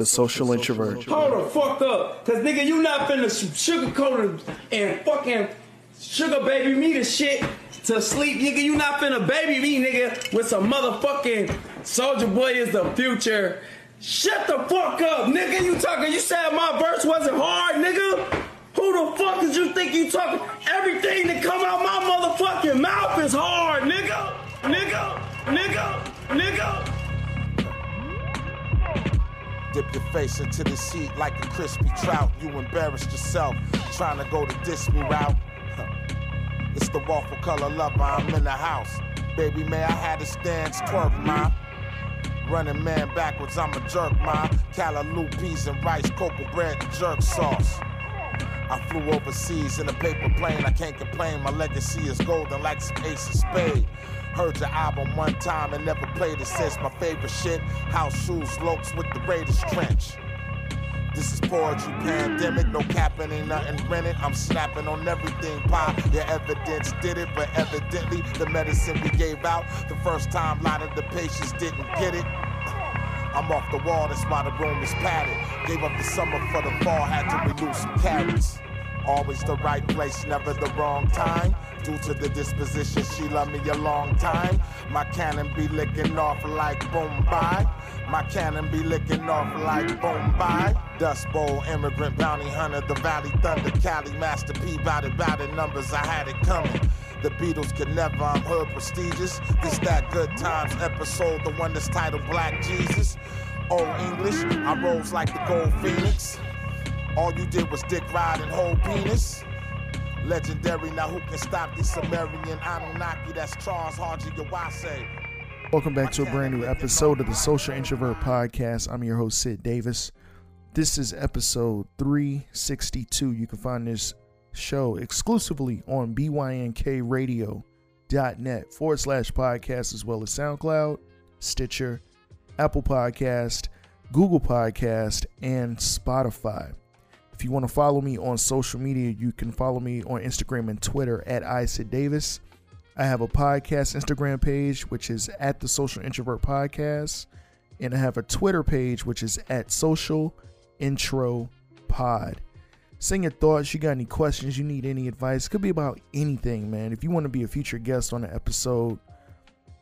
the social introvert. Hold the fuck up. Cause nigga, you not finna sugarcoat and fucking sugar baby me the shit to sleep. Nigga, you not finna baby me, nigga, with some motherfucking Soldier Boy is the future. Shut the fuck up, nigga. You talking, you said my verse wasn't hard, nigga. Who the fuck did you think you talking? Everything that come out my motherfucking mouth is hard, nigga. Nigga, nigga, nigga. Dip your face into the seat like a crispy trout. You embarrassed yourself trying to go the diss me route. It's the waffle color lover, I'm in the house. Baby, may I had a stance twerk, ma. Running man backwards, I'm a jerk, ma. Callaloo peas and rice, cocoa bread and jerk sauce. I flew overseas in a paper plane, I can't complain. My legacy is golden like some ace of spade. Heard your album one time and never played it since. My favorite shit, house shoes, lokes with the Raiders trench. This is poetry pandemic, no capping, ain't nothing rented. I'm snapping on everything, pie. Your evidence did it, but evidently the medicine we gave out the first time, a lot of the patients didn't get it. I'm off the wall, that's why the room is padded. Gave up the summer for the fall, had to renew some carrots. Always the right place, never the wrong time. Due to the disposition, she loved me a long time. My cannon be licking off like Bombay. My cannon be licking off like Bombay. Dust Bowl, immigrant, bounty hunter, the Valley Thunder, Cali, Master P, bout it, numbers, I had it coming. The Beatles could never, I'm hood prestigious. This that good times episode, the one that's titled Black Jesus. Old English, I rose like the gold phoenix. All you did was dick ride and hold penis. Legendary, now who can stop this Sumerian Anunnaki? That's Charles Haji Yawase. Welcome back to a brand new episode of the Social Introvert Podcast. I'm your host, Sid Davis. This is episode 362. You can find this show exclusively on bynkradio.net forward slash podcast as well as SoundCloud, Stitcher, Apple Podcast, Google Podcast, and Spotify. If you want to follow me on social media, you can follow me on Instagram and Twitter at iSidDavis. I have a podcast Instagram page, which is at the Social Introvert Podcast. And I have a Twitter page, which is at Social Intro Pod. Send your thoughts. You got any questions? You need any advice? Could be about anything, man. If you want to be a future guest on an episode,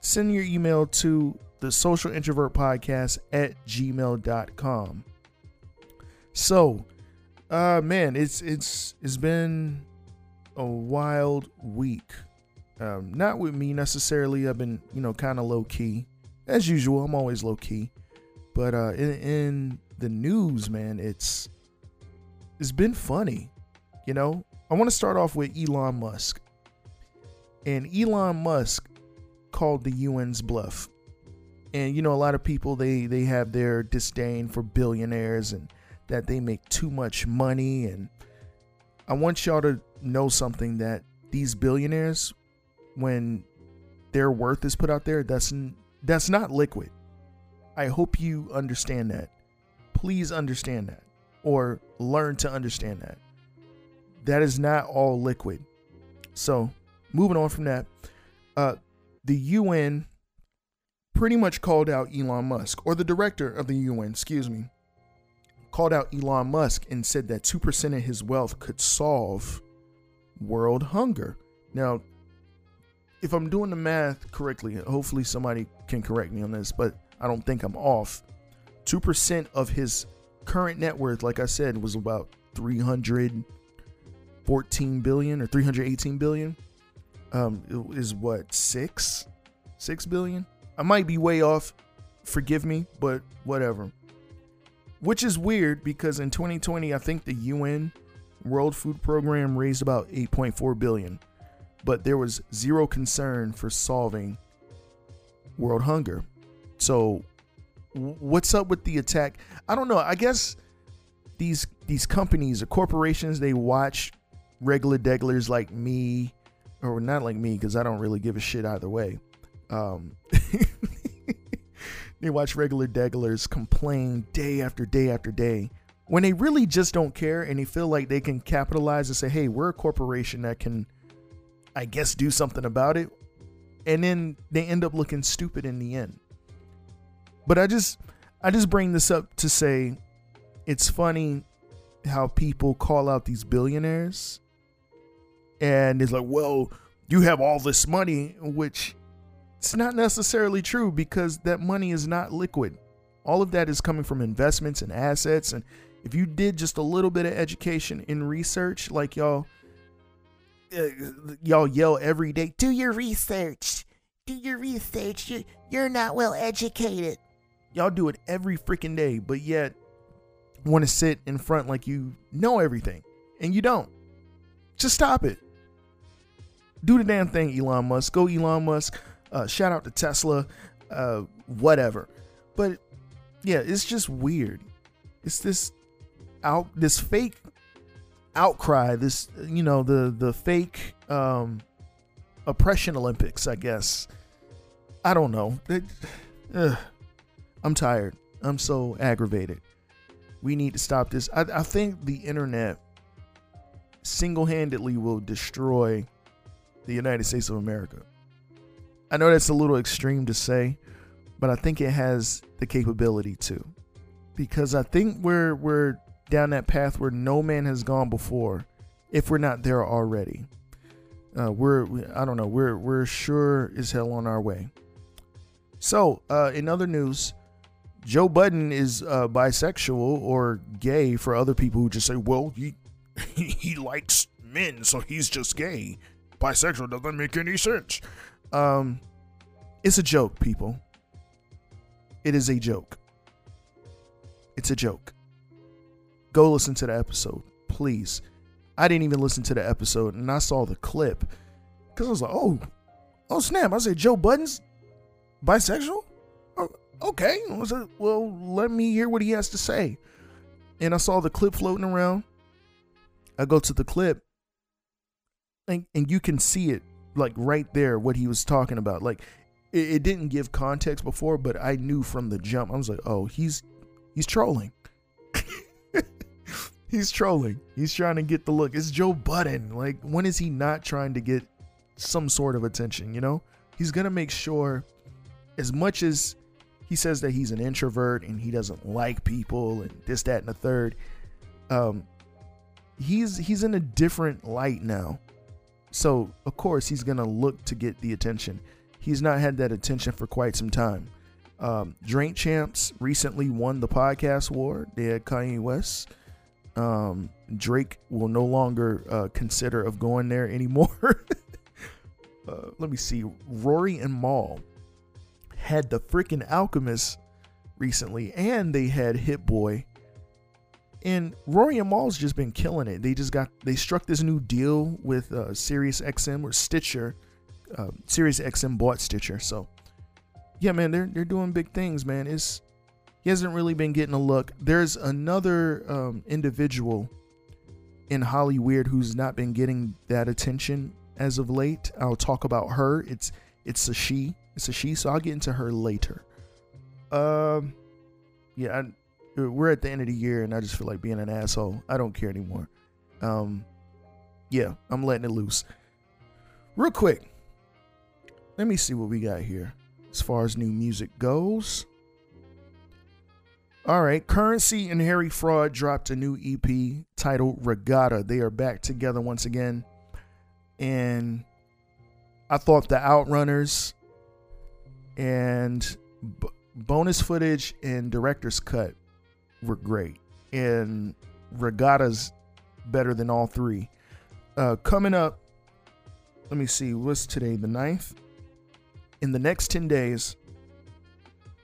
send your email to the social introvert podcast at gmail.com. So, uh man, it's it's it's been a wild week. Um, not with me necessarily. I've been, you know, kind of low key. As usual, I'm always low key. But uh in, in the news, man, it's it's been funny. You know, I want to start off with Elon Musk. And Elon Musk called the UN's bluff. And you know, a lot of people they they have their disdain for billionaires and that they make too much money and I want y'all to know something that these billionaires when their worth is put out there, that's that's not liquid. I hope you understand that. Please understand that or learn to understand that. That is not all liquid. So, moving on from that, uh, the UN pretty much called out Elon Musk, or the director of the UN, excuse me, called out Elon Musk and said that 2% of his wealth could solve world hunger. Now, if I'm doing the math correctly, hopefully somebody can correct me on this, but I don't think I'm off. 2% of his current net worth, like I said, was about 314 billion or 318 billion. Um, is what six, six billion? I might be way off. Forgive me, but whatever. Which is weird because in 2020, I think the UN World Food Program raised about 8.4 billion, but there was zero concern for solving world hunger. So, what's up with the attack? I don't know. I guess these these companies or corporations they watch regular deglers like me or not like me because I don't really give a shit either way. Um, they watch regular deglers complain day after day after day when they really just don't care and they feel like they can capitalize and say, "Hey, we're a corporation that can, I guess, do something about it," and then they end up looking stupid in the end. But I just, I just bring this up to say it's funny how people call out these billionaires and it's like, well, you have all this money, which it's not necessarily true because that money is not liquid. All of that is coming from investments and assets. And if you did just a little bit of education in research, like y'all, uh, y'all yell every day, do your research, do your research. You're, you're not well educated. Y'all do it every freaking day, but yet want to sit in front like you know everything and you don't. Just stop it. Do the damn thing, Elon Musk. Go, Elon Musk. Uh, shout out to Tesla. Uh, whatever. But yeah, it's just weird. It's this out this fake outcry. This you know the the fake um, oppression Olympics. I guess. I don't know. It, I'm tired. I'm so aggravated. We need to stop this. I, I think the internet single handedly will destroy the United States of America. I know that's a little extreme to say, but I think it has the capability to. Because I think we're we're down that path where no man has gone before, if we're not there already. Uh, we're I don't know we're we're sure as hell on our way. So uh, in other news, Joe Budden is uh, bisexual or gay for other people who just say, well, he, he likes men, so he's just gay. Bisexual doesn't make any sense. Um, it's a joke, people. It is a joke. It's a joke. Go listen to the episode, please. I didn't even listen to the episode, and I saw the clip because I was like, oh, oh snap! I said Joe Budden's bisexual okay, well, let me hear what he has to say. And I saw the clip floating around. I go to the clip, and, and you can see it like right there what he was talking about. Like it, it didn't give context before, but I knew from the jump. I was like, oh, he's he's trolling. he's trolling. He's trying to get the look. It's Joe Budden. Like, when is he not trying to get some sort of attention? You know, he's gonna make sure, as much as he says that he's an introvert and he doesn't like people and this, that, and the third. Um, he's he's in a different light now. So of course he's gonna look to get the attention. He's not had that attention for quite some time. Um, Drink Champs recently won the podcast war. They had Kanye West. Um, Drake will no longer uh, consider of going there anymore. uh, let me see. Rory and Mal had the freaking Alchemist recently, and they had Hit Boy. And Rory and Mal's just been killing it. They just got they struck this new deal with uh, Sirius XM or Stitcher. Uh, Sirius XM bought Stitcher, so yeah, man, they're they're doing big things, man. It's he hasn't really been getting a look. There's another um, individual in Holly Weird who's not been getting that attention as of late. I'll talk about her. It's it's a she. It's a she, so I'll get into her later. Um, yeah, I, we're at the end of the year, and I just feel like being an asshole. I don't care anymore. Um, yeah, I'm letting it loose. Real quick, let me see what we got here as far as new music goes. All right, Curren$y and Harry Fraud dropped a new EP titled Regatta. They are back together once again. And I thought the Outrunners and b- bonus footage and director's cut were great. And Regatta's better than all three. Uh, coming up, let me see, what's today? The 9th? In the next 10 days,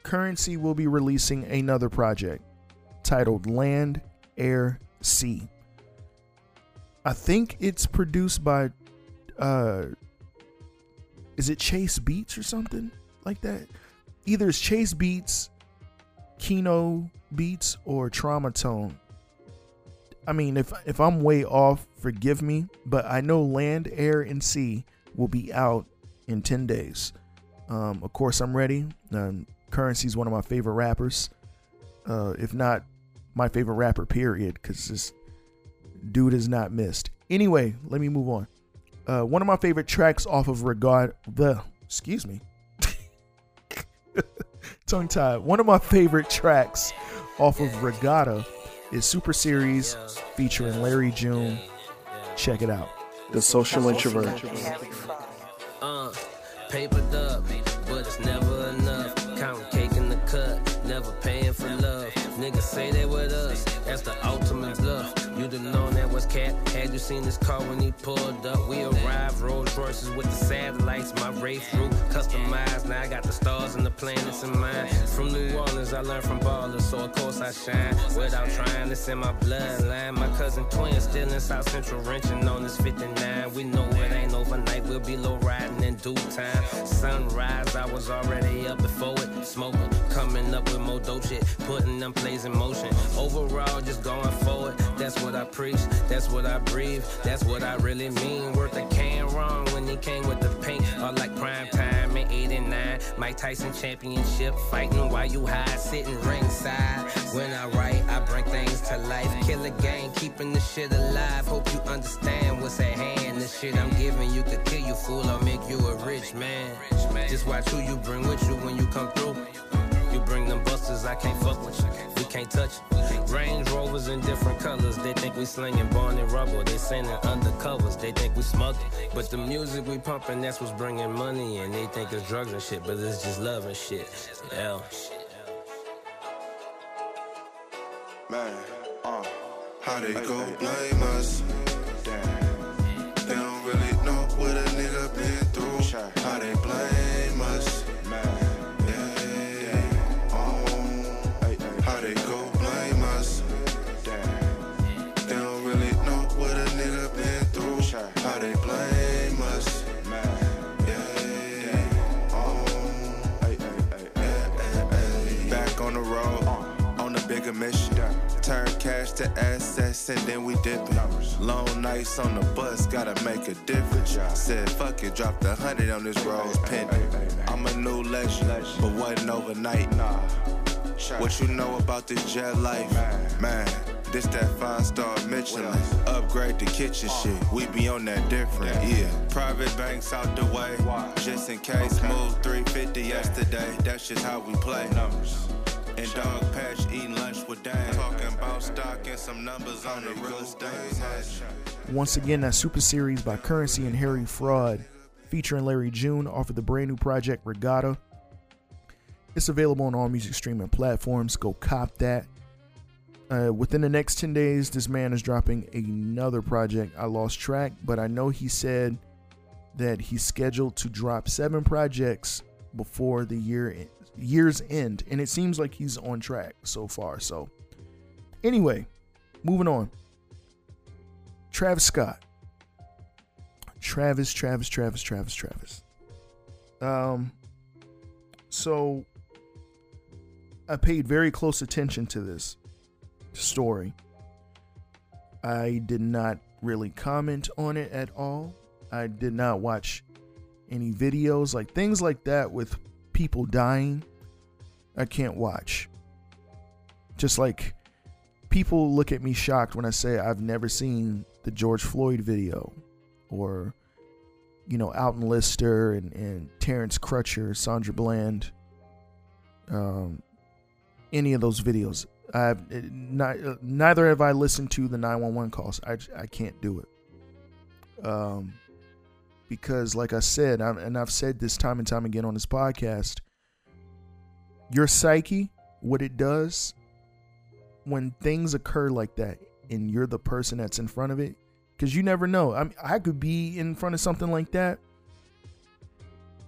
Curren$y will be releasing another project titled Land, Air, Sea. I think it's produced by uh, is it Chase Beats or something like that? Either it's Chase Beats, Kino Beats, or Trauma Tone. I mean, if if I'm way off, forgive me, but I know Land, Air, and Sea will be out in 10 days. Um, of course, I'm ready. Um, is one of my favorite rappers, uh, if not my favorite rapper, period, because this dude is not missed. Anyway, let me move on. Uh, one of my favorite tracks off of Regard the excuse me, tongue tied. One of my favorite tracks off of Regatta is Super Series featuring Larry June. Check it out. The Social Introvert. Uh, papered up, but it's never enough. Counting cake in the cut, never paying for love. Niggas say they with us, that's the ultimate bluff. You'd have known cat. Had you seen this car when he pulled up? We arrived, Rolls Royces with the satellites. My Wraith roof customized. Now I got the stars and the planets in mind. From New Orleans, I learned from ballers, so of course I shine. Without trying, it's in my bloodline. My cousin twin still in South Central wrenching on this 59. We know it ain't overnight, we'll be low riding in due time. Sunrise, I was already up before it. Smoking, coming up with more dope shit, putting them plays in motion. Overall, just going forward. That's what I preach, that's what I breathe, that's what I really mean. Worth a can wrong when he came with the pink, or like prime time in 89. Mike Tyson championship, fighting while you high, sitting ringside. When I write, I bring things to life. Kill a game, keeping the shit alive. Hope you understand what's at hand. The shit I'm giving you could kill you, fool, or make you a rich man. Just watch who you bring with you when you come through. You bring them busters, I can't fuck with you. We can't touch it. Range Rovers in different colors. They think we slinging Barney rubber. They sending undercovers. They think we smuggling. But the music we pumping, that's what's bringing money. And they think it's drugs and shit, but it's just love and shit. Yeah. Man, uh, how they go blame us? They Turn cash to assets and then we dip it. Long nights on the bus, gotta make a difference. Said fuck it, dropped a hundred on this rose pendant. I'm a new legend, but wasn't overnight. What you know about this jet life? Man, this that five star Michelin. Upgrade the kitchen shit. We be on that different, yeah. Private banks out the way, just in case. Moved 350 yesterday. That's just how we play. And dog patch eating lunch with Dan. Talking about stock and some numbers on the real estate. Once again, that Super Series by Curren$y and Harry Fraud, featuring Larry June, off of the brand new project Regatta. It's available on all music streaming platforms. Go cop that. Uh, within the next 10 days, this man is dropping another project. I lost track, but I know he said that he's scheduled to drop seven projects before the year year's end, and it seems like he's on track so far. So, anyway, moving on. Travis Scott. Travis, Travis, Travis, Travis, Travis. Um, so I paid very close attention to this story. I did not really comment on it at all. I did not watch any videos like things like that with people dying. I can't watch. Just like people look at me shocked when I say I've never seen the George Floyd video or you know Alton Lister and, and Terrence Crutcher, Sandra Bland, um, any of those videos. I've not, neither have I listened to the 911 calls. I, I can't do it. Um, because like I said, I'm, and I've said this time and time again on this podcast, your psyche, what it does when things occur like that, and you're the person that's in front of it, because you never know. I mean, I could be in front of something like that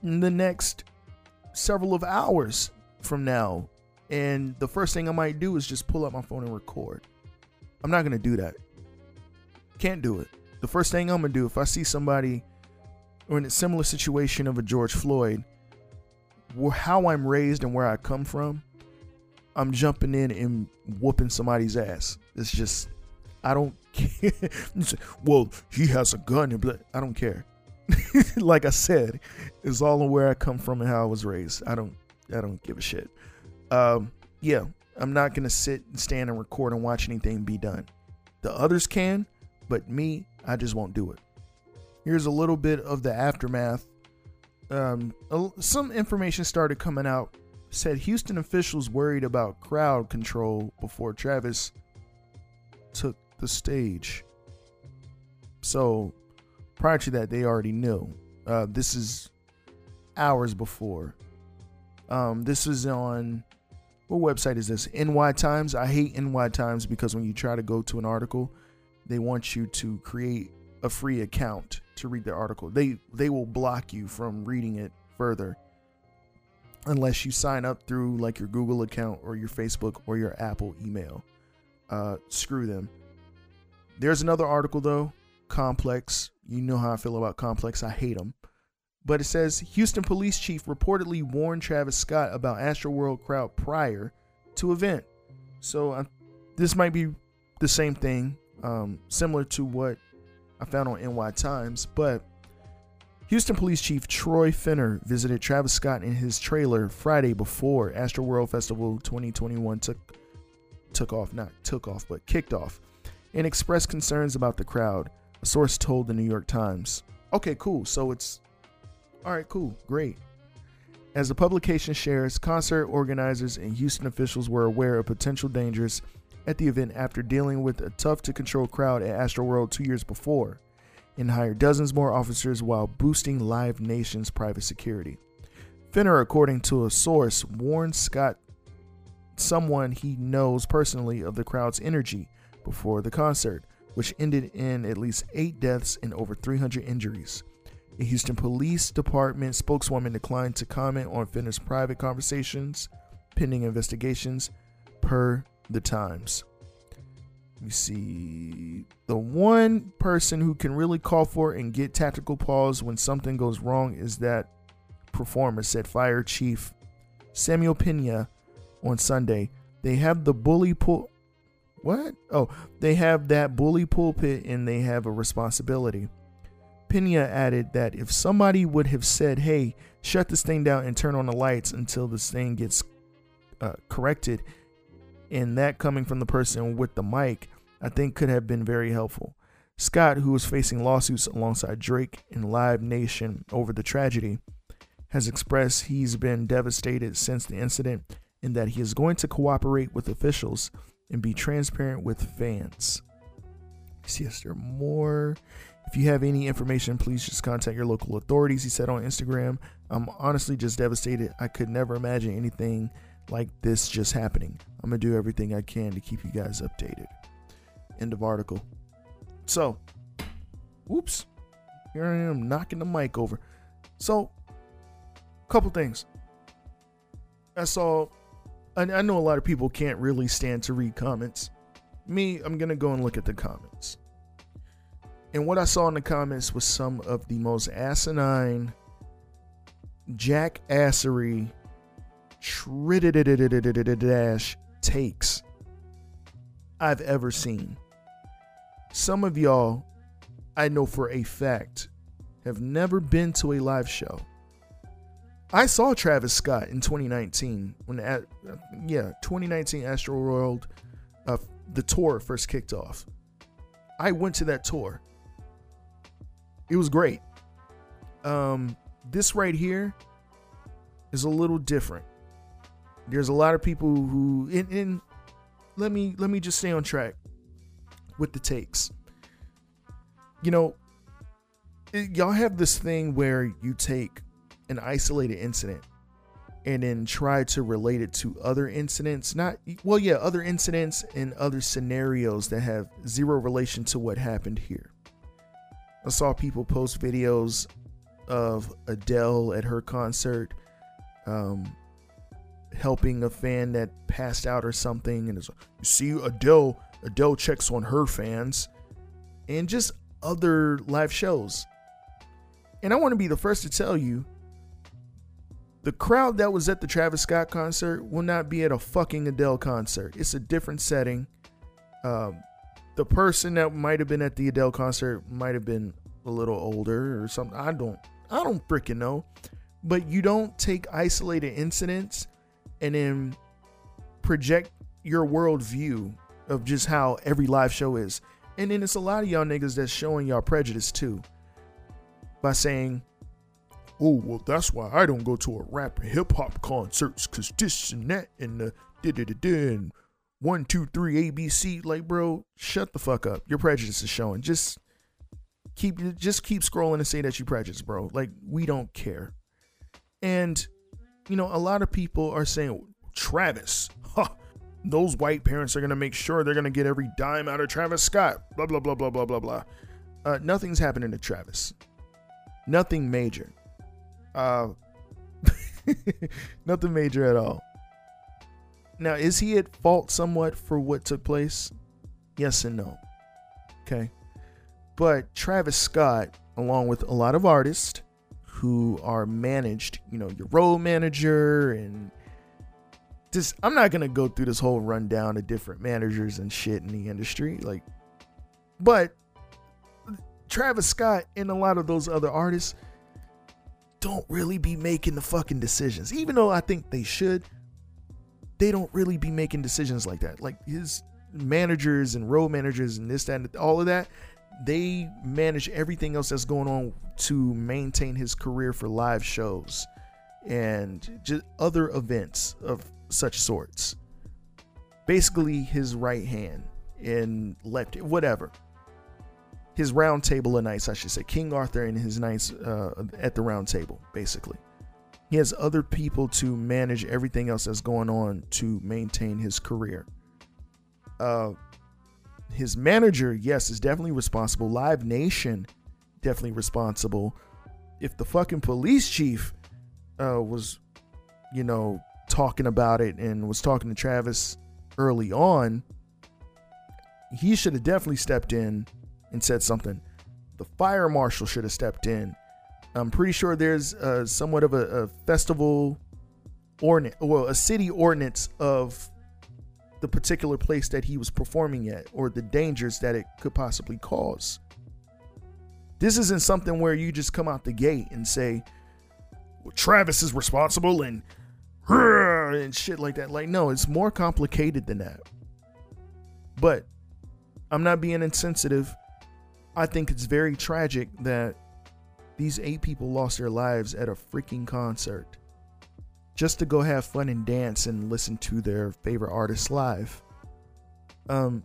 in the next several of hours from now, and the first thing I might do is just pull up my phone and record. I'm not gonna do that. Can't do it. The first thing I'm gonna do if I see somebody or in a similar situation of a George Floyd, how I'm raised and where I come from, I'm jumping in and whooping somebody's ass. It's just, I don't care. well, he has a gun and. I don't care. like I said, it's all on where I come from and how I was raised. I don't, I don't give a shit. Um, yeah, I'm not gonna sit and stand and record and watch anything be done. The others can, but me, I just won't do it. Here's a little bit of the aftermath. Um, some information started coming out. Said Houston officials worried about crowd control before Travis took the stage. So prior to that, they already knew. Uh, this is hours before. Um, this is on what website is this? NY Times. I hate NY Times because when you try to go to an article, they want you to create a free account to read the article. They they will block you from reading it further unless you sign up through like your Google account or your Facebook or your Apple email. Uh, screw them. There's another article though, Complex. You know how I feel about Complex. I hate them. But it says Houston police chief reportedly warned Travis Scott about Astroworld crowd prior to event. So this might be the same thing, um, similar to what I found on NY Times. But Houston Police Chief Troy Finner visited Travis Scott in his trailer Friday before Astroworld Festival 2021 took took off, not took off, but kicked off, and expressed concerns about the crowd. A source told the New York Times. Okay, cool. So it's all right, cool, great. As the publication shares, concert organizers and Houston officials were aware of potential dangers at the event after dealing with a tough to control crowd at Astroworld two years before, and hired dozens more officers while boosting Live Nation's private security. Finner, according to a source, warned Scott, someone he knows personally, of the crowd's energy before the concert, which ended in at least eight deaths and over 300 injuries. A Houston Police Department spokeswoman declined to comment on Finner's private conversations pending investigations, per the Times. You see, the one person who can really call for and get tactical pause when something goes wrong is that performer, said Fire Chief Samuel Pena on Sunday. They have the bully pull. What? Oh, they have that bully pulpit and they have a responsibility. Pena added that if somebody would have said, hey, shut this thing down and turn on the lights until this thing gets uh, corrected, and that coming from the person with the mic, I think could have been very helpful. Scott, who is facing lawsuits alongside Drake and Live Nation over the tragedy, has expressed he's been devastated since the incident and that he is going to cooperate with officials and be transparent with fans. Yes, there are more if you have any information, please just contact your local authorities, he said on Instagram. I'm honestly just devastated. I could never imagine anything like this just happening. I'm going to do everything I can to keep you guys updated. End of article. So, whoops. Here I am knocking the mic over. So, couple things. I saw, I, I know a lot of people can't really stand to read comments. Me, I'm going to go and look at the comments. And what I saw in the comments was some of the most asinine, jackassery, dash takes I've ever seen. Some of y'all, I know for a fact, have never been to a live show. I saw Travis Scott in 2019 when, at, yeah, 2019 Astroworld, uh, the tour first kicked off. I went to that tour it was great. Um, this right here is a little different. There's a lot of people who, and, and let me let me just stay on track with the takes. You know, y'all have this thing where you take an isolated incident and then try to relate it to other incidents not well yeah other incidents and other scenarios that have zero relation to what happened here I saw people post videos of Adele at her concert, um, helping a fan that passed out or something, and you see Adele. Adele checks on her fans, and just other live shows. And I want to be the first to tell you, the crowd that was at the Travis Scott concert will not be at a fucking Adele concert. It's a different setting. Um, the person that might have been at the Adele concert might have been a little older or something. I don't I don't freaking know. But you don't take isolated incidents and then project your worldview of just how every live show is. And then it's a lot of y'all niggas that's showing y'all prejudice too. By saying, oh, well, that's why I don't go to a rap and hip hop concerts, cause this and that and the da da da da and one, two, three, ABC. Like, bro, shut the fuck up. Your prejudice is showing. Just keep just keep scrolling and say that you prejudice, bro. Like, we don't care. And you know, a lot of people are saying, Travis, huh, those white parents are gonna make sure they're gonna get every dime out of Travis Scott. Blah blah blah blah blah blah blah. Uh, nothing's happening to Travis. Nothing major. Uh, nothing major at all. Now, is he at fault somewhat for what took place? Yes and no. Okay. But Travis Scott, along with a lot of artists who are managed, you know, your road manager and just, I'm not to go through this whole rundown of different managers and shit in the industry. Like, but Travis Scott and a lot of those other artists don't really be making the fucking decisions. Even though I think they should, they don't really be making decisions like that. Like his managers and road managers and this, that, and all of that, they manage everything else that's going on to maintain his career for live shows and just other events of such sorts. Basically, his right hand and left, whatever. His round table of knights, I should say, King Arthur and his knights uh, at the round table, basically. He has other people to manage everything else that's going on to maintain his career. Uh, his manager, yes, is definitely responsible. Live Nation, definitely responsible. If the fucking police chief uh, was, you know, talking about it and was talking to Travis early on, he should have definitely stepped in and said something. The fire marshal should have stepped in I'm pretty sure there's uh, somewhat of a, a festival ordinance, well, a city ordinance of the particular place that he was performing at or the dangers that it could possibly cause. This isn't something where you just come out the gate and say, well, Travis is responsible and and shit like that. Like, no, it's more complicated than that. But I'm not being insensitive. I think it's very tragic that these eight people lost their lives at a freaking concert just to go have fun and dance and listen to their favorite artists live. Um,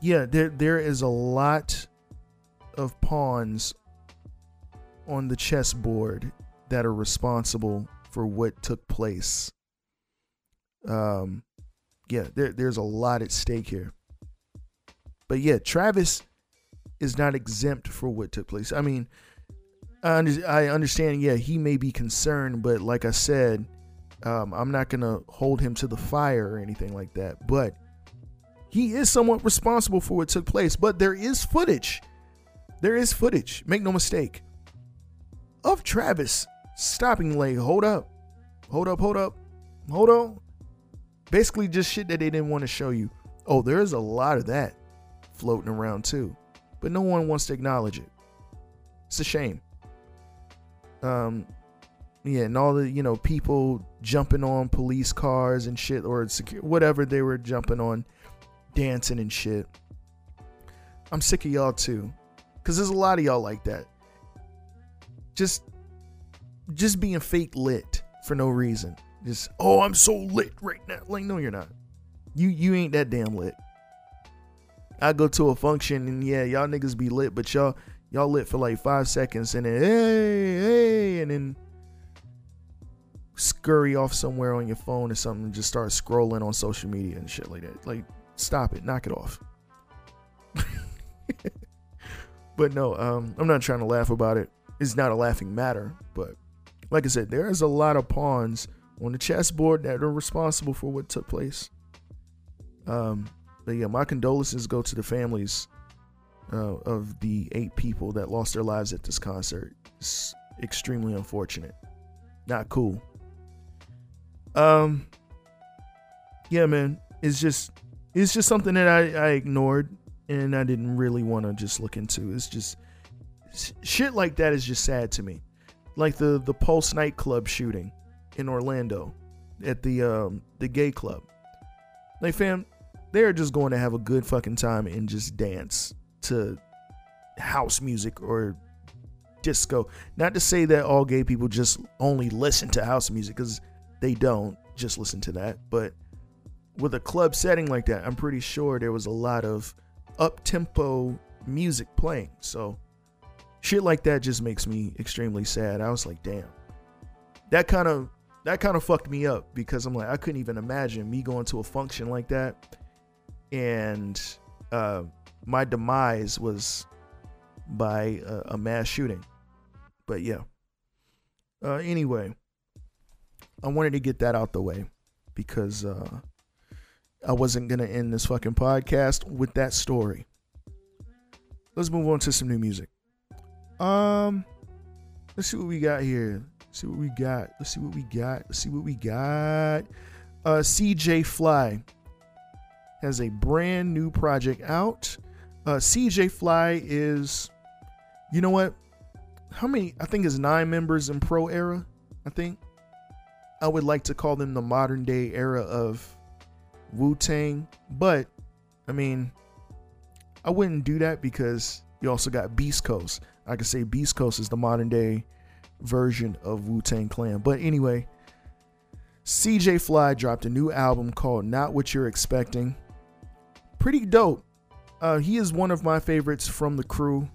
yeah, there there is a lot of pawns on the chessboard that are responsible for what took place. Um, yeah, there, there's a lot at stake here. But yeah, Travis is not exempt for what took place. I mean, I, I understand. Yeah, he may be concerned, but like I said, um, I'm not gonna hold him to the fire or anything like that. But he is somewhat responsible for what took place. But there is footage. There is footage. Make no mistake. Of Travis stopping like, hold up, hold up, hold up, hold on. Basically, just shit that they didn't want to show you. Oh, there's a lot of that floating around too, but no one wants to acknowledge it. It's a shame um yeah and all the you know people jumping on police cars and shit or secure whatever they were jumping on dancing and shit. I'm sick of y'all too because there's a lot of y'all like that. Just just being fake lit for no reason. Just oh i'm so lit right now. Like no you're not. You you ain't that damn lit. I go to a function and yeah y'all niggas be lit but y'all y'all lit for like five seconds and then hey hey and then scurry off somewhere on your phone or something and just start scrolling on social media and shit like that like stop it knock it off but no um i'm not trying to laugh about it it's not a laughing matter but like i said there is a lot of pawns on the chessboard that are responsible for what took place um but yeah my condolences go to the families uh, of the eight people that lost their lives at this concert. It's extremely unfortunate. Not cool. Um, yeah, man, it's just it's just something that I, I ignored and I didn't really want to just look into. It's just shit like that is just sad to me. Like the the Pulse nightclub shooting in Orlando at the um the gay club. Like fam, they're just going to have a good fucking time and just dance to house music or disco. Not to say that all gay people just only listen to house music because they don't just listen to that, but with a club setting like that, I'm pretty sure there was a lot of up tempo music playing. So shit like that just makes me extremely sad. I was like, damn. That kind of that kind of fucked me up because I'm like, I couldn't even imagine me going to a function like that and uh, my demise was by a, a mass shooting. But yeah. Uh, anyway, I wanted to get that out the way because uh, I wasn't gonna end this fucking podcast with that story. Let's move on to some new music. Um, let's see what we got here. Let's see what we got. Let's see what we got. Let's see what we got. Uh, CJ Fly has a brand new project out. Uh, CJ Fly is, you know what? How many? I think is nine members in Pro Era. I think I would like to call them the modern day era of Wu Tang, but I mean, I wouldn't do that because you also got Beast Coast. I could say Beast Coast is the modern day version of Wu Tang Clan. But anyway, CJ Fly dropped a new album called Not What You're Expecting. Pretty dope. Uh, he is one of my favorites from the crew.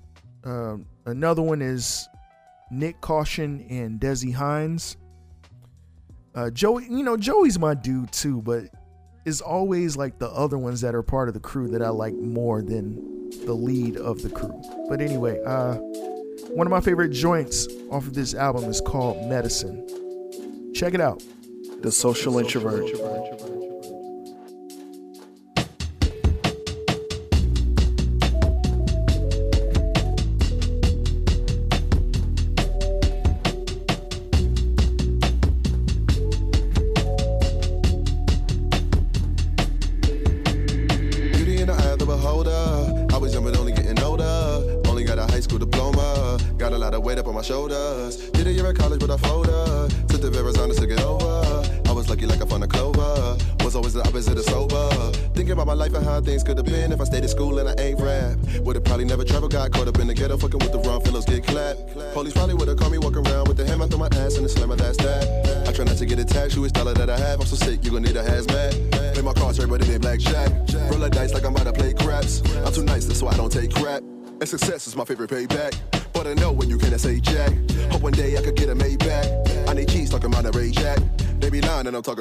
Uh, another one is Nyck Caution and Dessy Hinds. Uh, Joey, you know, Joey's my dude too, but it's always like the other ones that are part of the crew that I like more than the lead of the crew. But anyway, uh, one of my favorite joints off of this album is called Medicine. Check it out. The Social Introvert. Beauty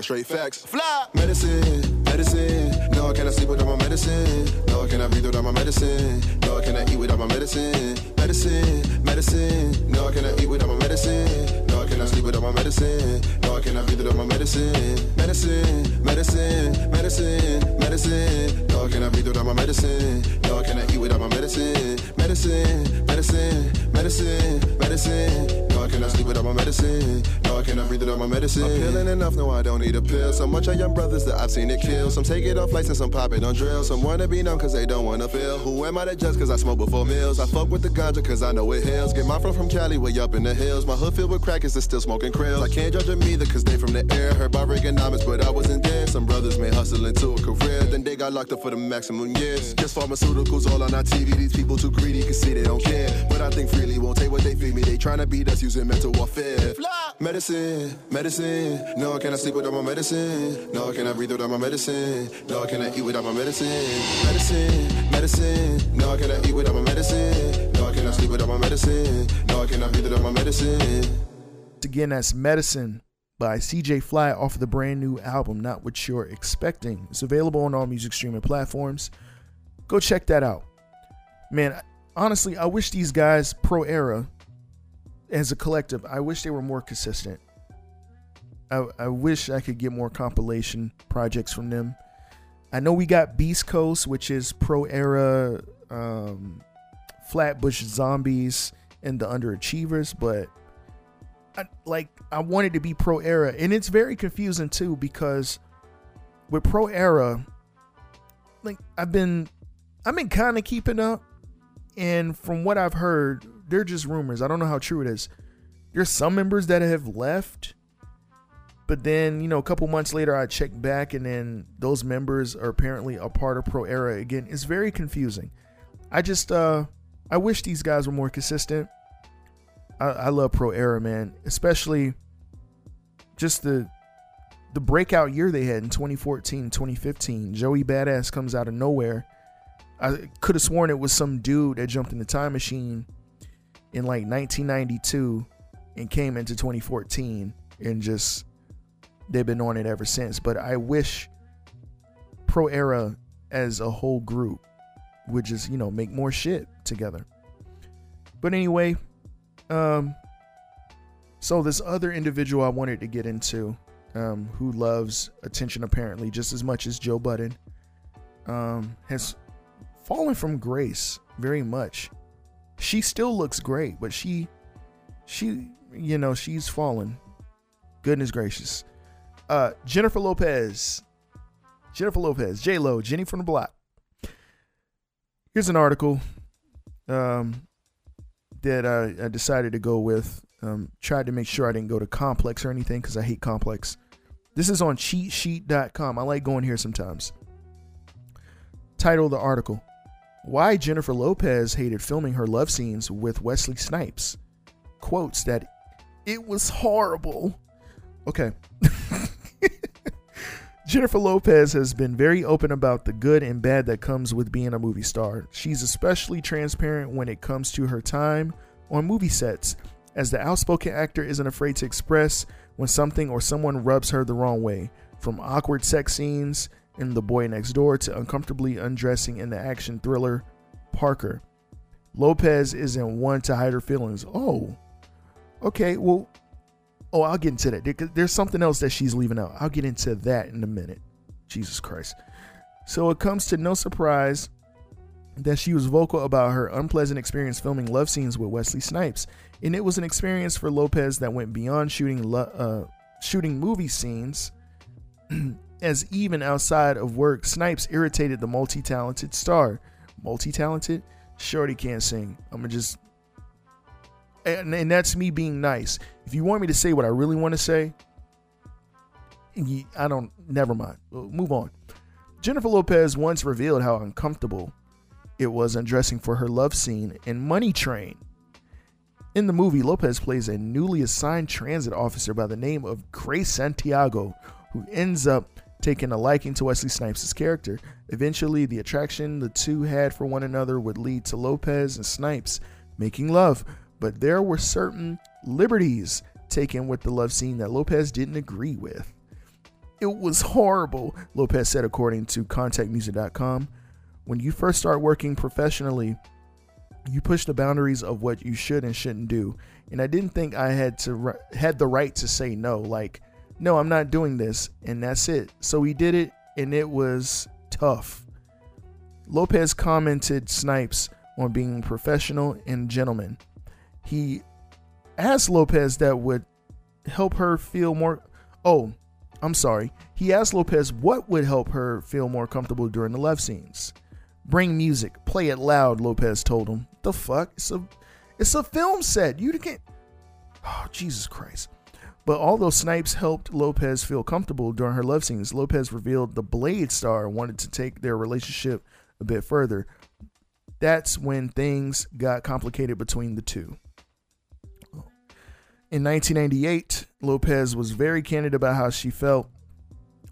talking straight facts. Fly! Medicine, medicine. No, I cannot sleep without my medicine. No, I cannot breathe without my medicine. No, I cannot eat without my medicine. Medicine, medicine. No, I cannot eat without my medicine. No, I cannot sleep without my medicine. No, I cannot breathe without my medicine. Medicine, medicine, medicine, medicine. No, I cannot breathe without my medicine. No, I eat without my medicine. Medicine, medicine, medicine, medicine. No, I cannot sleep without my medicine. No, I cannot breathe without my medicine. I'm feeling enough, no, I don't need a pill. So much of young brothers that I've seen it kill. Some take it off license, some pop it on drill. Some wanna be numb cause they don't wanna feel. Who am I to judge cause I smoke before meals? I fuck with the ganja cause I know it heals. Get my friend from Cali way up in the hills. My hood filled with crackers that still smoking krills. I can't judge them either cause they from the air. Heard about Reaganomics, but I wasn't there. Some brothers may hustle into a career. Then they got locked up for the maximum years. Just pharmaceuticals all on our TV. These people too greedy can see they don't care. But I think freely won't take what they feed me. They tryna beat us using mental warfare. Medicine, medicine. No, I cannot sleep without my medicine. No, I cannot breathe without my medicine. No, I cannot eat without my medicine. Medicine, medicine. No, I cannot eat without my medicine. No, I cannot sleep without my medicine. No, I cannot breathe without my medicine. Again, that's Medicine by CJ Fly off of the brand new album, Not What You're Expecting. It's available on all music streaming platforms. Go check that out. Man, honestly, I wish these guys, Pro Era, as a collective, I wish they were more consistent. I, I wish I could get more compilation projects from them. I know we got Beast Coast, which is Pro Era, um, Flatbush Zombies, and the Underachievers, but I, like I wanted to be pro era, and it's very confusing too because with pro era, like I've been, I've been kind of keeping up, and from what I've heard, they're just rumors. I don't know how true it is. There's some members that have left, but then you know a couple months later I check back, and then those members are apparently a part of pro era again. It's very confusing. I just uh I wish these guys were more consistent. I, I love Pro Era, man. Especially just the the breakout year they had in 2014, 2015. Joey Badass comes out of nowhere. I could have sworn it was some dude that jumped in the time machine in like 1992 and came into 2014 and just they've been on it ever since. But I wish Pro Era as a whole group would just, you know, make more shit together. But anyway, um so this other individual I wanted to get into, um, who loves attention apparently just as much as Joe Budden, um, has fallen from grace very much. She still looks great, but she she you know, she's fallen. Goodness gracious. Uh Jennifer Lopez. Jennifer Lopez, J Lo, Jenny from the block. Here's an article um, that I, I decided to go with. Um, tried to make sure I didn't go to Complex or anything because I hate Complex. This is on cheatsheet.com. I like going here sometimes. Title of the article Why Jennifer Lopez hated filming her love scenes with Wesley Snipes. Quotes that it was horrible. Okay. Jennifer Lopez has been very open about the good and bad that comes with being a movie star. She's especially transparent when it comes to her time on movie sets, as the outspoken actor isn't afraid to express when something or someone rubs her the wrong way, from awkward sex scenes in The Boy Next Door to uncomfortably undressing in the action thriller Parker. Lopez isn't one to hide her feelings. Oh, okay. Well, Oh, I'll get into that. There's something else that she's leaving out. I'll get into that in a minute. Jesus Christ. So it comes to no surprise that she was vocal about her unpleasant experience filming love scenes with Wesley Snipes, and it was an experience for Lopez that went beyond shooting lo- uh, shooting movie scenes. as even outside of work, Snipes irritated the multi-talented star. Multi-talented? Shorty can't sing. I'm gonna just and, and that's me being nice. If you want me to say what I really want to say, I don't. Never mind. move on. Jennifer Lopez once revealed how uncomfortable it was undressing for her love scene in Money Train. In the movie, Lopez plays a newly assigned transit officer by the name of Grace Santiago, who ends up taking a liking to Wesley Snipes' character. Eventually, the attraction the two had for one another would lead to Lopez and Snipes making love, but there were certain liberties taken with the love scene that Lopez didn't agree with. It was horrible, Lopez said, according to ContactMusic.com. When you first start working professionally, you push the boundaries of what you should and shouldn't do. And I didn't think I had to had the right to say no. Like, no, I'm not doing this, and that's it. So he did it, and it was tough. Lopez commented Snipes on being professional and gentleman he asked Lopez that would help her feel more. Oh, I'm sorry. He asked Lopez what would help her feel more comfortable during the love scenes. Bring music, play it loud. Lopez told him. The fuck? It's a, it's a film set. You can't. Oh Jesus Christ! But although Snipes helped Lopez feel comfortable during her love scenes, Lopez revealed the Blade star wanted to take their relationship a bit further. That's when things got complicated between the two. In 1998, Lopez was very candid about how she felt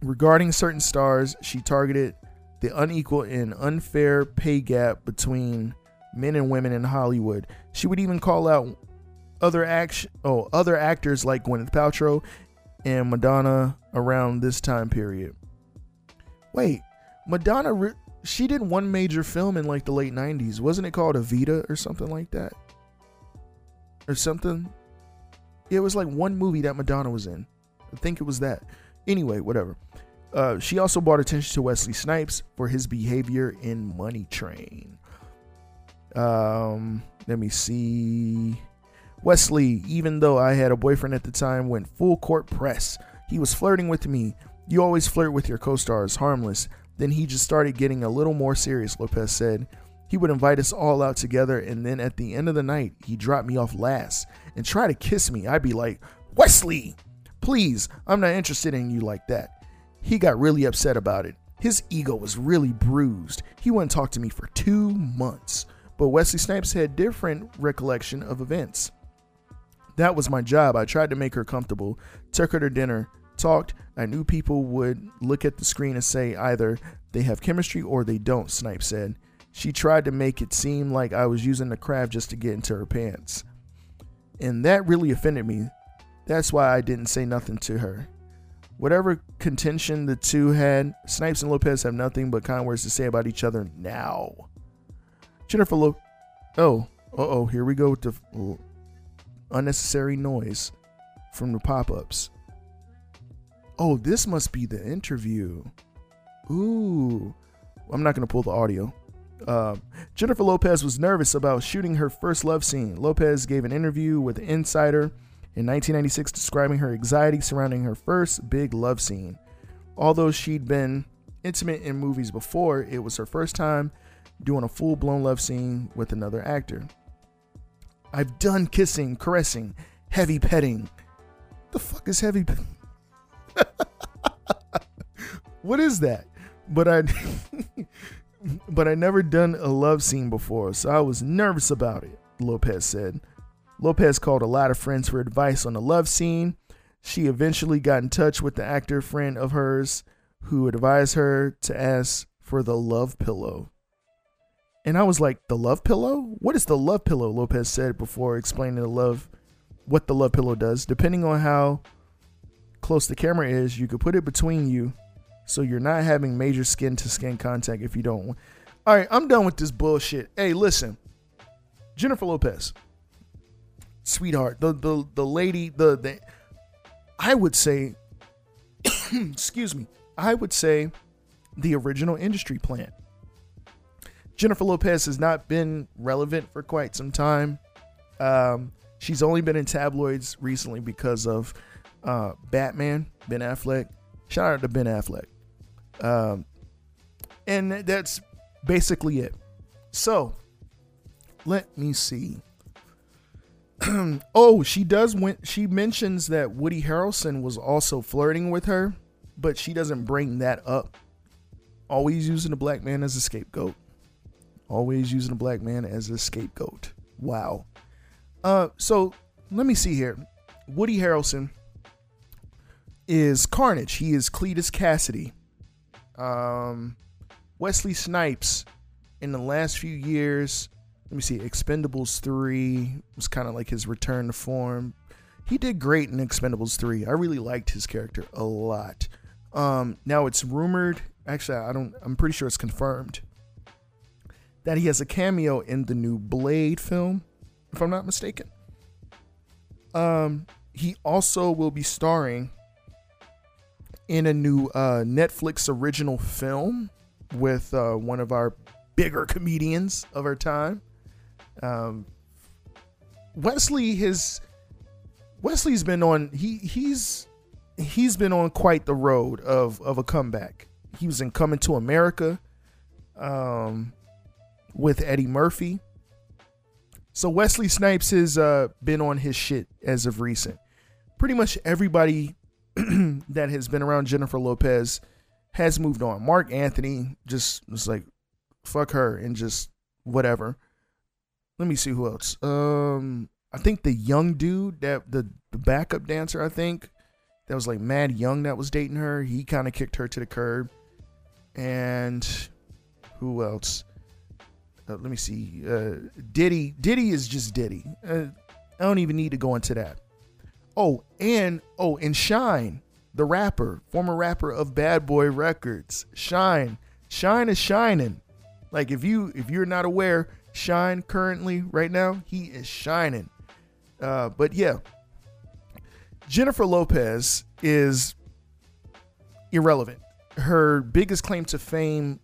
regarding certain stars. She targeted the unequal and unfair pay gap between men and women in Hollywood. She would even call out other action, oh, other actors like Gwyneth Paltrow and Madonna around this time period. Wait, Madonna, she did one major film in like the late 90s. Wasn't it called Evita or something like that? Or something? It was like one movie that Madonna was in. I think it was that. Anyway, whatever. Uh, she also brought attention to Wesley Snipes for his behavior in Money Train. Um, let me see. Wesley, even though I had a boyfriend at the time, went full court press. He was flirting with me. You always flirt with your co stars, harmless. Then he just started getting a little more serious, Lopez said. He would invite us all out together, and then at the end of the night, he dropped me off last and try to kiss me. I'd be like, Wesley, please, I'm not interested in you like that. He got really upset about it. His ego was really bruised. He wouldn't talk to me for two months. But Wesley Snipes had different recollection of events. That was my job. I tried to make her comfortable, took her to dinner, talked, I knew people would look at the screen and say either they have chemistry or they don't, Snipe said. She tried to make it seem like I was using the craft just to get into her pants. And that really offended me. That's why I didn't say nothing to her. Whatever contention the two had, Snipes and Lopez have nothing but kind words to say about each other now. Jennifer Lopez. Oh, oh, here we go with the unnecessary noise from the pop ups. Oh, this must be the interview. Ooh. I'm not going to pull the audio. Uh, Jennifer Lopez was nervous about shooting her first love scene. Lopez gave an interview with Insider in 1996 describing her anxiety surrounding her first big love scene. Although she'd been intimate in movies before, it was her first time doing a full blown love scene with another actor. I've done kissing, caressing, heavy petting. The fuck is heavy? Pe- what is that? But I, but I never done a love scene before, so I was nervous about it. Lopez said. Lopez called a lot of friends for advice on the love scene. She eventually got in touch with the actor friend of hers who advised her to ask for the love pillow. And I was like, "The love pillow? What is the love pillow?" Lopez said before explaining the love what the love pillow does. Depending on how close the camera is, you could put it between you so you're not having major skin to skin contact if you don't want. All right, I'm done with this bullshit. Hey, listen. Jennifer Lopez. Sweetheart, the the the lady, the the I would say excuse me. I would say the original industry plant. Jennifer Lopez has not been relevant for quite some time. Um, she's only been in tabloids recently because of uh, Batman, Ben Affleck. Shout out to Ben Affleck. Um, and that's basically it. So, let me see. oh, she does. When she mentions that Woody Harrelson was also flirting with her, but she doesn't bring that up. Always using a black man as a scapegoat. Always using a black man as a scapegoat. Wow. Uh, so let me see here. Woody Harrelson is Carnage. He is Cletus Cassidy. Um, Wesley Snipes in the last few years. Let me see. Expendables 3 was kind of like his return to form. He did great in Expendables 3. I really liked his character a lot. Um, now it's rumored, actually I don't I'm pretty sure it's confirmed that he has a cameo in the new Blade film, if I'm not mistaken. Um, he also will be starring in a new uh, Netflix original film with uh, one of our bigger comedians of our time. Um, Wesley has Wesley's been on he he's he's been on quite the road of of a comeback. He was in Coming to America um, with Eddie Murphy. So Wesley Snipes has uh, been on his shit as of recent. Pretty much everybody that has been around Jennifer Lopez has moved on. Marc Anthony just was like, fuck her and just whatever. Let me see who else. Um, I think the young dude that the, the backup dancer, I think that was like Mad Young that was dating her. He kind of kicked her to the curb. And who else? Uh, let me see. Uh, Diddy. Diddy is just Diddy. Uh, I don't even need to go into that. Oh, and oh, and Shyne, the rapper, former rapper of Bad Boy Records. Shyne, Shyne is shining. Like if you if you're not aware, Shyne currently right now he is shining. Uh, but yeah, Jennifer Lopez is irrelevant. Her biggest claim to fame,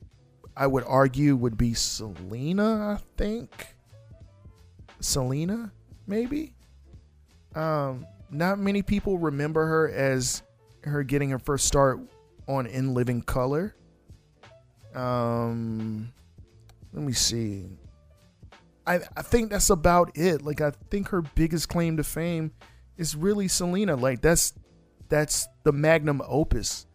I would argue, would be Selena. I think Selena, maybe. Um, not many people remember her as her getting her first start on In Living Color. Um, let me see. I I think that's about it. Like I think her biggest claim to fame is really Selena. Like that's that's the magnum opus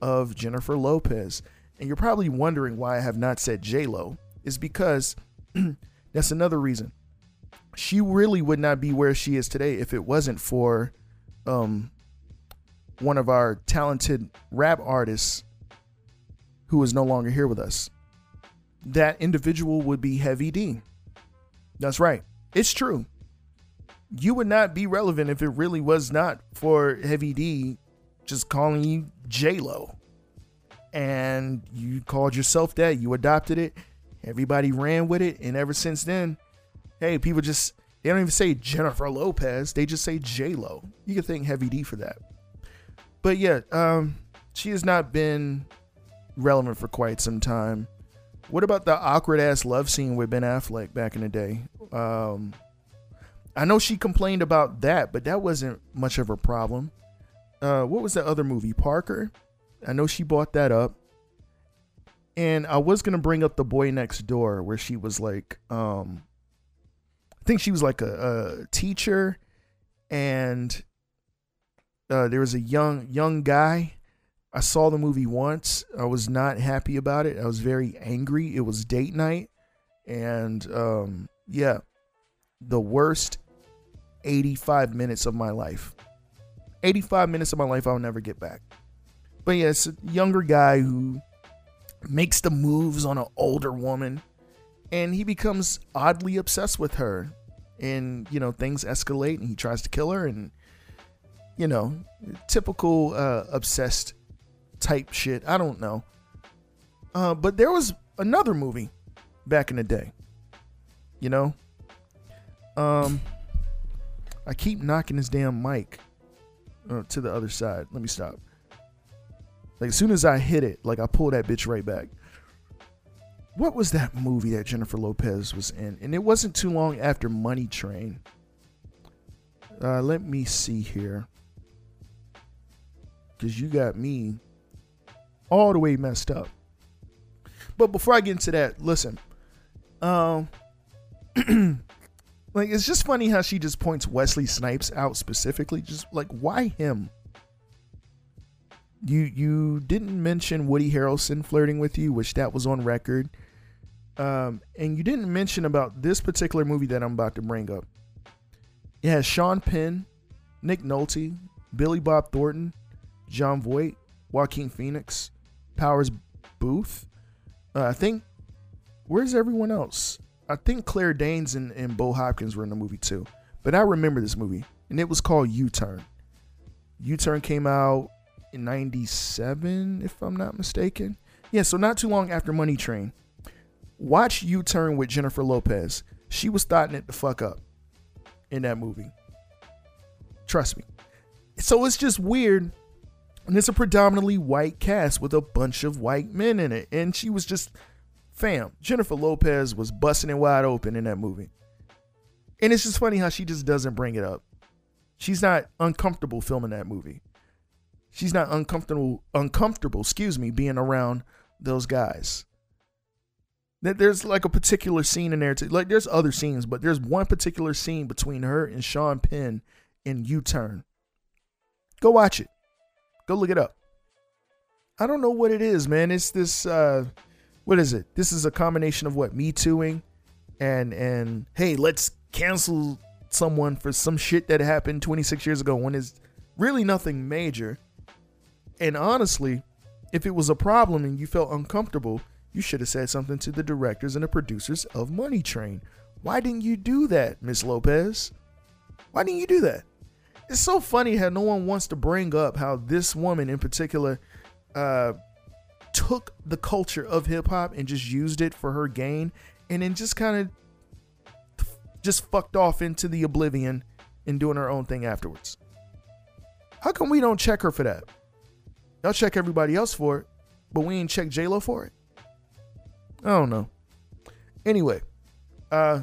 of Jennifer Lopez. And you're probably wondering why I have not said J Lo. Is because that's another reason. She really would not be where she is today if it wasn't for um one of our talented rap artists who is no longer here with us. That individual would be Heavy D. That's right. It's true. You would not be relevant if it really was not for Heavy D just calling you J Lo. And you called yourself that. You adopted it. Everybody ran with it. And ever since then, hey, people just they don't even say Jennifer Lopez. They just say J Lo. You can thank Heavy D for that. But yeah, um, she has not been relevant for quite some time. What about the awkward ass love scene with Ben Affleck back in the day? Um, I know she complained about that, but that wasn't much of a problem. Uh, what was the other movie? Parker. I know she bought that up. And I was gonna bring up the boy next door, where she was like, um, I think she was like a, a teacher, and uh, there was a young young guy. I saw the movie once. I was not happy about it. I was very angry. It was date night, and um, yeah, the worst 85 minutes of my life. 85 minutes of my life I'll never get back. But yeah, younger guy who makes the moves on an older woman and he becomes oddly obsessed with her. And, you know, things escalate and he tries to kill her and you know, typical uh obsessed type shit. I don't know. Uh but there was another movie back in the day. You know? Um I keep knocking this damn mic uh, to the other side. Let me stop. Like as soon as I hit it, like I pull that bitch right back. What was that movie that Jennifer Lopez was in? And it wasn't too long after Money Train. Uh, let me see here. Cause you got me all the way messed up. But before I get into that, listen. Um like it's just funny how she just points Wesley Snipes out specifically. Just like why him? You you didn't mention Woody Harrelson flirting with you, which that was on record. Um, and you didn't mention about this particular movie that I'm about to bring up. It has Sean Penn, Nick Nolte, Billy Bob Thornton, Jon Voight, Joaquin Phoenix, Powers Boothe. Uh, I think where's everyone else? I think Claire Danes and, and Bo Hopkins were in the movie too. But I remember this movie, and it was called U Turn. U Turn came out in 97, if I'm not mistaken. Yeah, so not too long after Money Train. Watch U Turn with Jennifer Lopez. She was starting it the fuck up in that movie. Trust me. So it's just weird. And it's a predominantly white cast with a bunch of white men in it. And she was just, fam, Jennifer Lopez was busting it wide open in that movie. And it's just funny how she just doesn't bring it up. She's not uncomfortable filming that movie she's not uncomfortable uncomfortable excuse me being around those guys. There's like a particular scene in there too. like there's other scenes but there's one particular scene between her and sean penn in u-turn. Go watch it. Go look it up. I don't know what it is man. It's this uh what is it? This is a combination of what? Me tooing and and hey let's cancel someone for some shit that happened 26 years ago when it's really nothing major and honestly, if it was a problem and you felt uncomfortable, you should have said something to the directors and the producers of Money Train. Why didn't you do that, Miss Lopez? Why didn't you do that? It's so funny how no one wants to bring up how this woman in particular uh, took the culture of hip hop and just used it for her gain and then just kind of just fucked off into the oblivion and doing her own thing afterwards. How come we don't check her for that? Y'all check everybody else for it, but we ain't check J Lo for it. I don't know. Anyway, uh,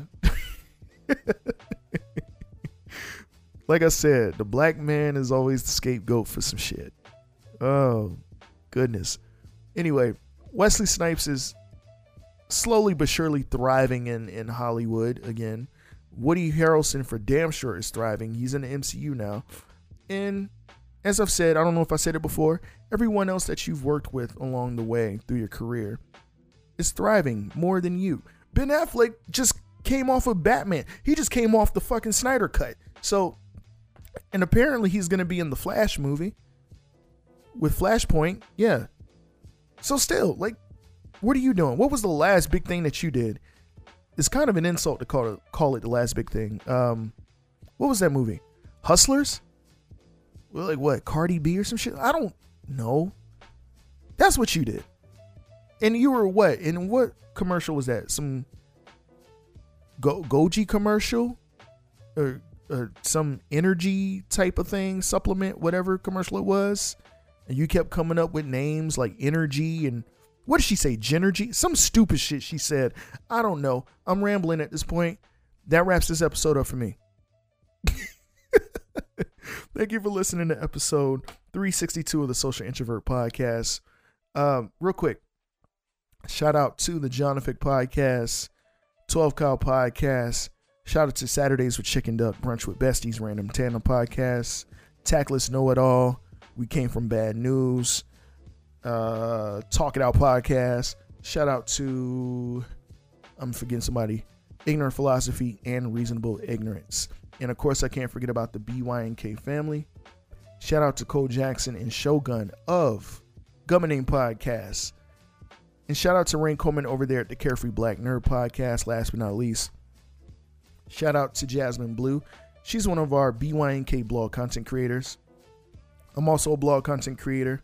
like I said, the black man is always the scapegoat for some shit. Oh, goodness. Anyway, Wesley Snipes is slowly but surely thriving in, in Hollywood again. Woody Harrelson for damn sure is thriving. He's in the MCU now. And as I've said, I don't know if I said it before, everyone else that you've worked with along the way through your career is thriving more than you. Ben Affleck just came off of Batman. He just came off the fucking Snyder cut. So, and apparently he's going to be in the Flash movie. with Flashpoint, yeah. So still, like, what are you doing? What was the last big thing that you did? It's kind of an insult to call it call it the last big thing. Um, what was that movie? Hustlers? Like what? Cardi B or some shit? I don't know. That's what you did. And you were what? And what commercial was that? Some Go- Goji commercial? Or uh, some energy type of thing, supplement, whatever commercial it was. And you kept coming up with names like energy and what did she say? Genergy? Some stupid shit she said. I don't know. I'm rambling at this point. That wraps this episode up for me. Thank you for listening to episode 362 of the Social Introvert Podcast. Um, real quick, shout out to the Jonathan Podcast, 12 Cow Podcast. Shout out to Saturdays with Chicken Duck, Brunch with Besties, Random Tandem Podcast, Tackless Know It All. We came from bad news uh, Talk It Out podcast. Shout out to, I'm forgetting somebody, Ignorant Philosophy and Reasonable Ignorance. And of course, I can't forget about the BYNK family. Shout out to Cole Jackson and Shogun of Governing Podcast. And shout out to Rain Coleman over there at the Carefree Black Nerd Podcast. Last but not least, shout out to Jasmine Blue. She's one of our BYNK blog content creators. I'm also a blog content creator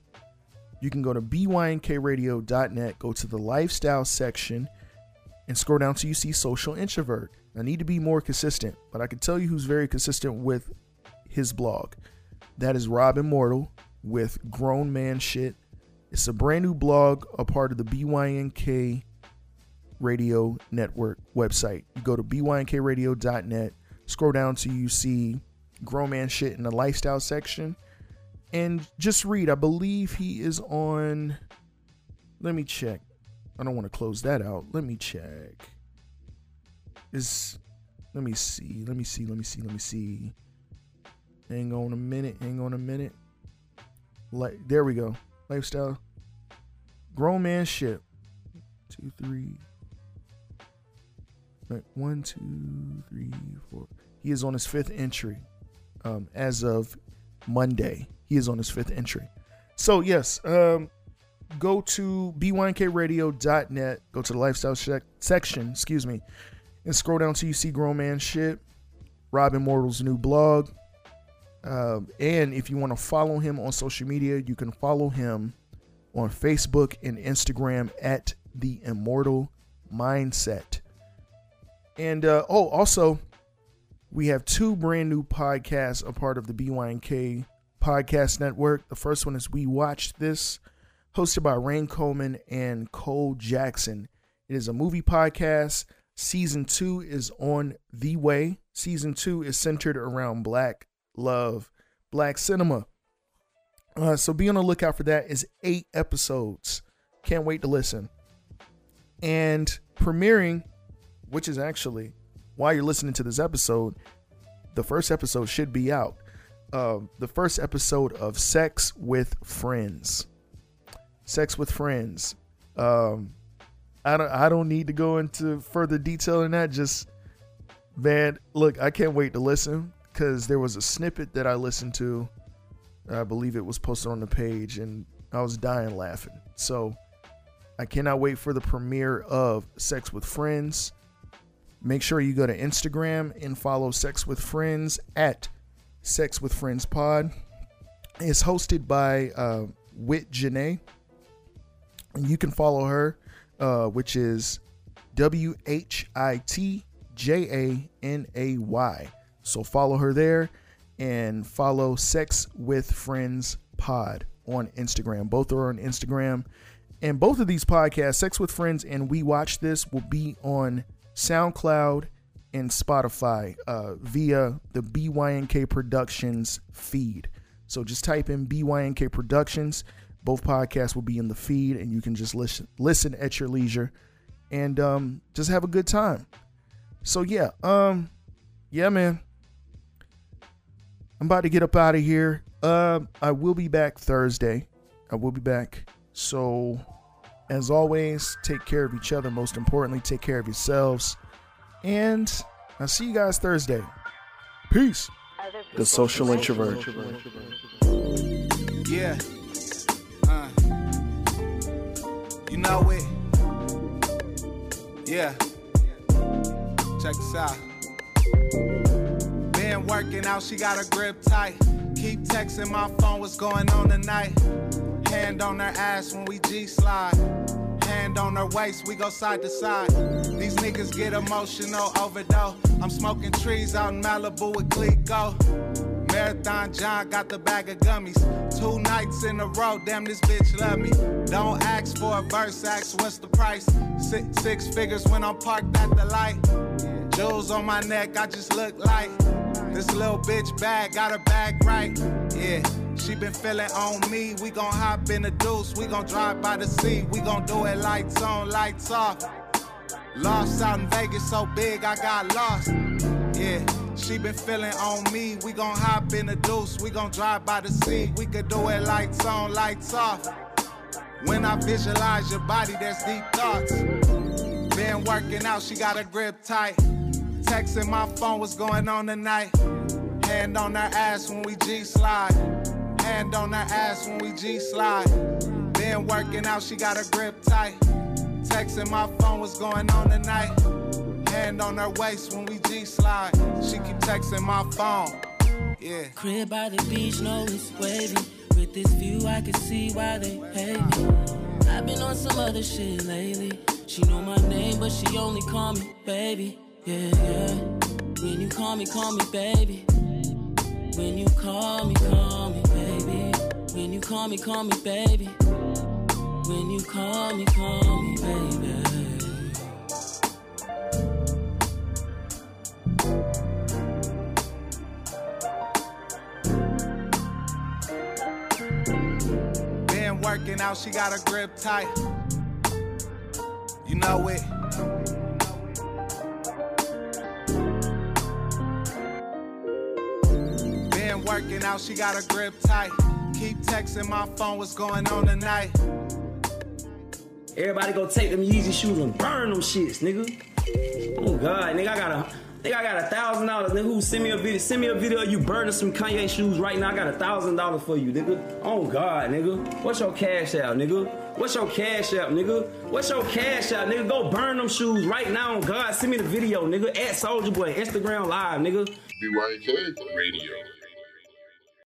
you can go to bynkradio.net, go to the lifestyle section, and scroll down till you see social introvert. I need to be more consistent, but I can tell you who's very consistent with his blog. That is Rob Immortal with Grown Man Shit. It's a brand new blog, a part of the BYNK Radio Network website. You go to bynkradio.net, scroll down till you see Grown Man Shit in the lifestyle section and just read. I believe he is on. Let me check. I don't want to close that out. Let me check. Is let me see. Let me see. Let me see. Let me see. Hang on a minute. Hang on a minute. Like there we go. Lifestyle. Grown man shit. Two, three. Like one, two, three, four. He is on his fifth entry. Um, as of Monday. He is on his fifth entry. So, yes, um, go to bynkradio.net, go to the lifestyle section, excuse me, and scroll down till you see Grown Man Shit, Rob Immortal's new blog. Um, and if you want to follow him on social media, you can follow him on Facebook and Instagram at The Immortal Mindset. And uh, oh, also, we have two brand new podcasts, a part of the BYNK podcast network. The first one is We Watched This, hosted by Rain Coleman and Cole Jackson. It is a movie podcast. Season two is on the way. Season two is centered around black love, black cinema. Uh, so be on the lookout for that. Is eight episodes. Can't wait to listen. And premiering, which is actually while you're listening to this episode, the first episode should be out. Uh, the first episode of Sex with Friends. Sex with Friends. Um, I don't. I don't need to go into further detail than that. Just man, look, I can't wait to listen because there was a snippet that I listened to. I believe it was posted on the page, and I was dying laughing. So I cannot wait for the premiere of Sex with Friends. Make sure you go to Instagram and follow Sex with Friends at Sex with Friends Pod. It's hosted by uh, Whit Janay. You can follow her, uh, which is W H I T J A N A Y. So follow her there and follow Sex with Friends Pod on Instagram. Both are on Instagram. And both of these podcasts, Sex with Friends and We Watch This, will be on SoundCloud, and Spotify uh, via the BYNK Productions feed. So just type in BYNK Productions. Both podcasts will be in the feed, and you can just listen listen at your leisure, and um, just have a good time. So yeah, um, yeah, man. I'm about to get up out of here. Uh, I will be back Thursday. I will be back. So as always, take care of each other. Most importantly, take care of yourselves. And I'll see you guys Thursday. Peace. The social introvert. Yeah. You know it. Yeah. Check this out. Been working out, she got a grip tight. Keep texting my phone, what's going on tonight? Hand on her ass when we G slide. Hand on her waist, we go side to side. These niggas get emotional overdose. I'm smoking trees out in Malibu with Clico. Marathon John got the bag of gummies. Two nights in a row, damn, this bitch love me. Don't ask for a verse, ask what's the price. Six, six figures when I'm parked at the light. Jewels on my neck, I just look like. This little bitch bag, got her bag right. Yeah, she been feeling on me. We gon' hop in the deuce, we gon' drive by the sea. We gon' do it lights on, lights off. Lost out in Vegas so big, I got lost. Yeah. She been feeling on me. We gon' hop in the deuce. We gon' drive by the sea. We could do it lights on, lights off. When I visualize your body, there's deep thoughts. Been working out, she got a grip tight. Texting my phone, what's going on tonight? Hand on her ass when we G slide. Hand on her ass when we G slide. Been working out, she got a grip tight. Texting my phone, what's going on tonight? Hand on her waist when we G slide. She keep texting my phone. Yeah. Crib by the beach, no it's wavy. With this view, I can see why they hate me. I've been on some other shit lately. She know my name, but she only call me baby. Yeah, yeah. When you call me, call me baby. When you call me, call me baby. When you call me, call me baby. When you call me, call me baby. Working out, she got a grip tight. You know it. Been working out, she got a grip tight. Keep texting my phone, what's going on tonight? Everybody go take them Yeezy shoes and burn them shits, nigga. Oh God, nigga, I got a, nigga, I got a thousand dollars. Nigga, who send me a video? Send me a video of you burning some Kanye shoes right now. I got a thousand dollars for you, nigga. Oh God, nigga, what's your cash out, nigga? What's your cash out, nigga? What's your cash out, nigga? Go burn them shoes right now. On God, send me the video, nigga. At Soldier Boy, Instagram Live, nigga. BYK Radio.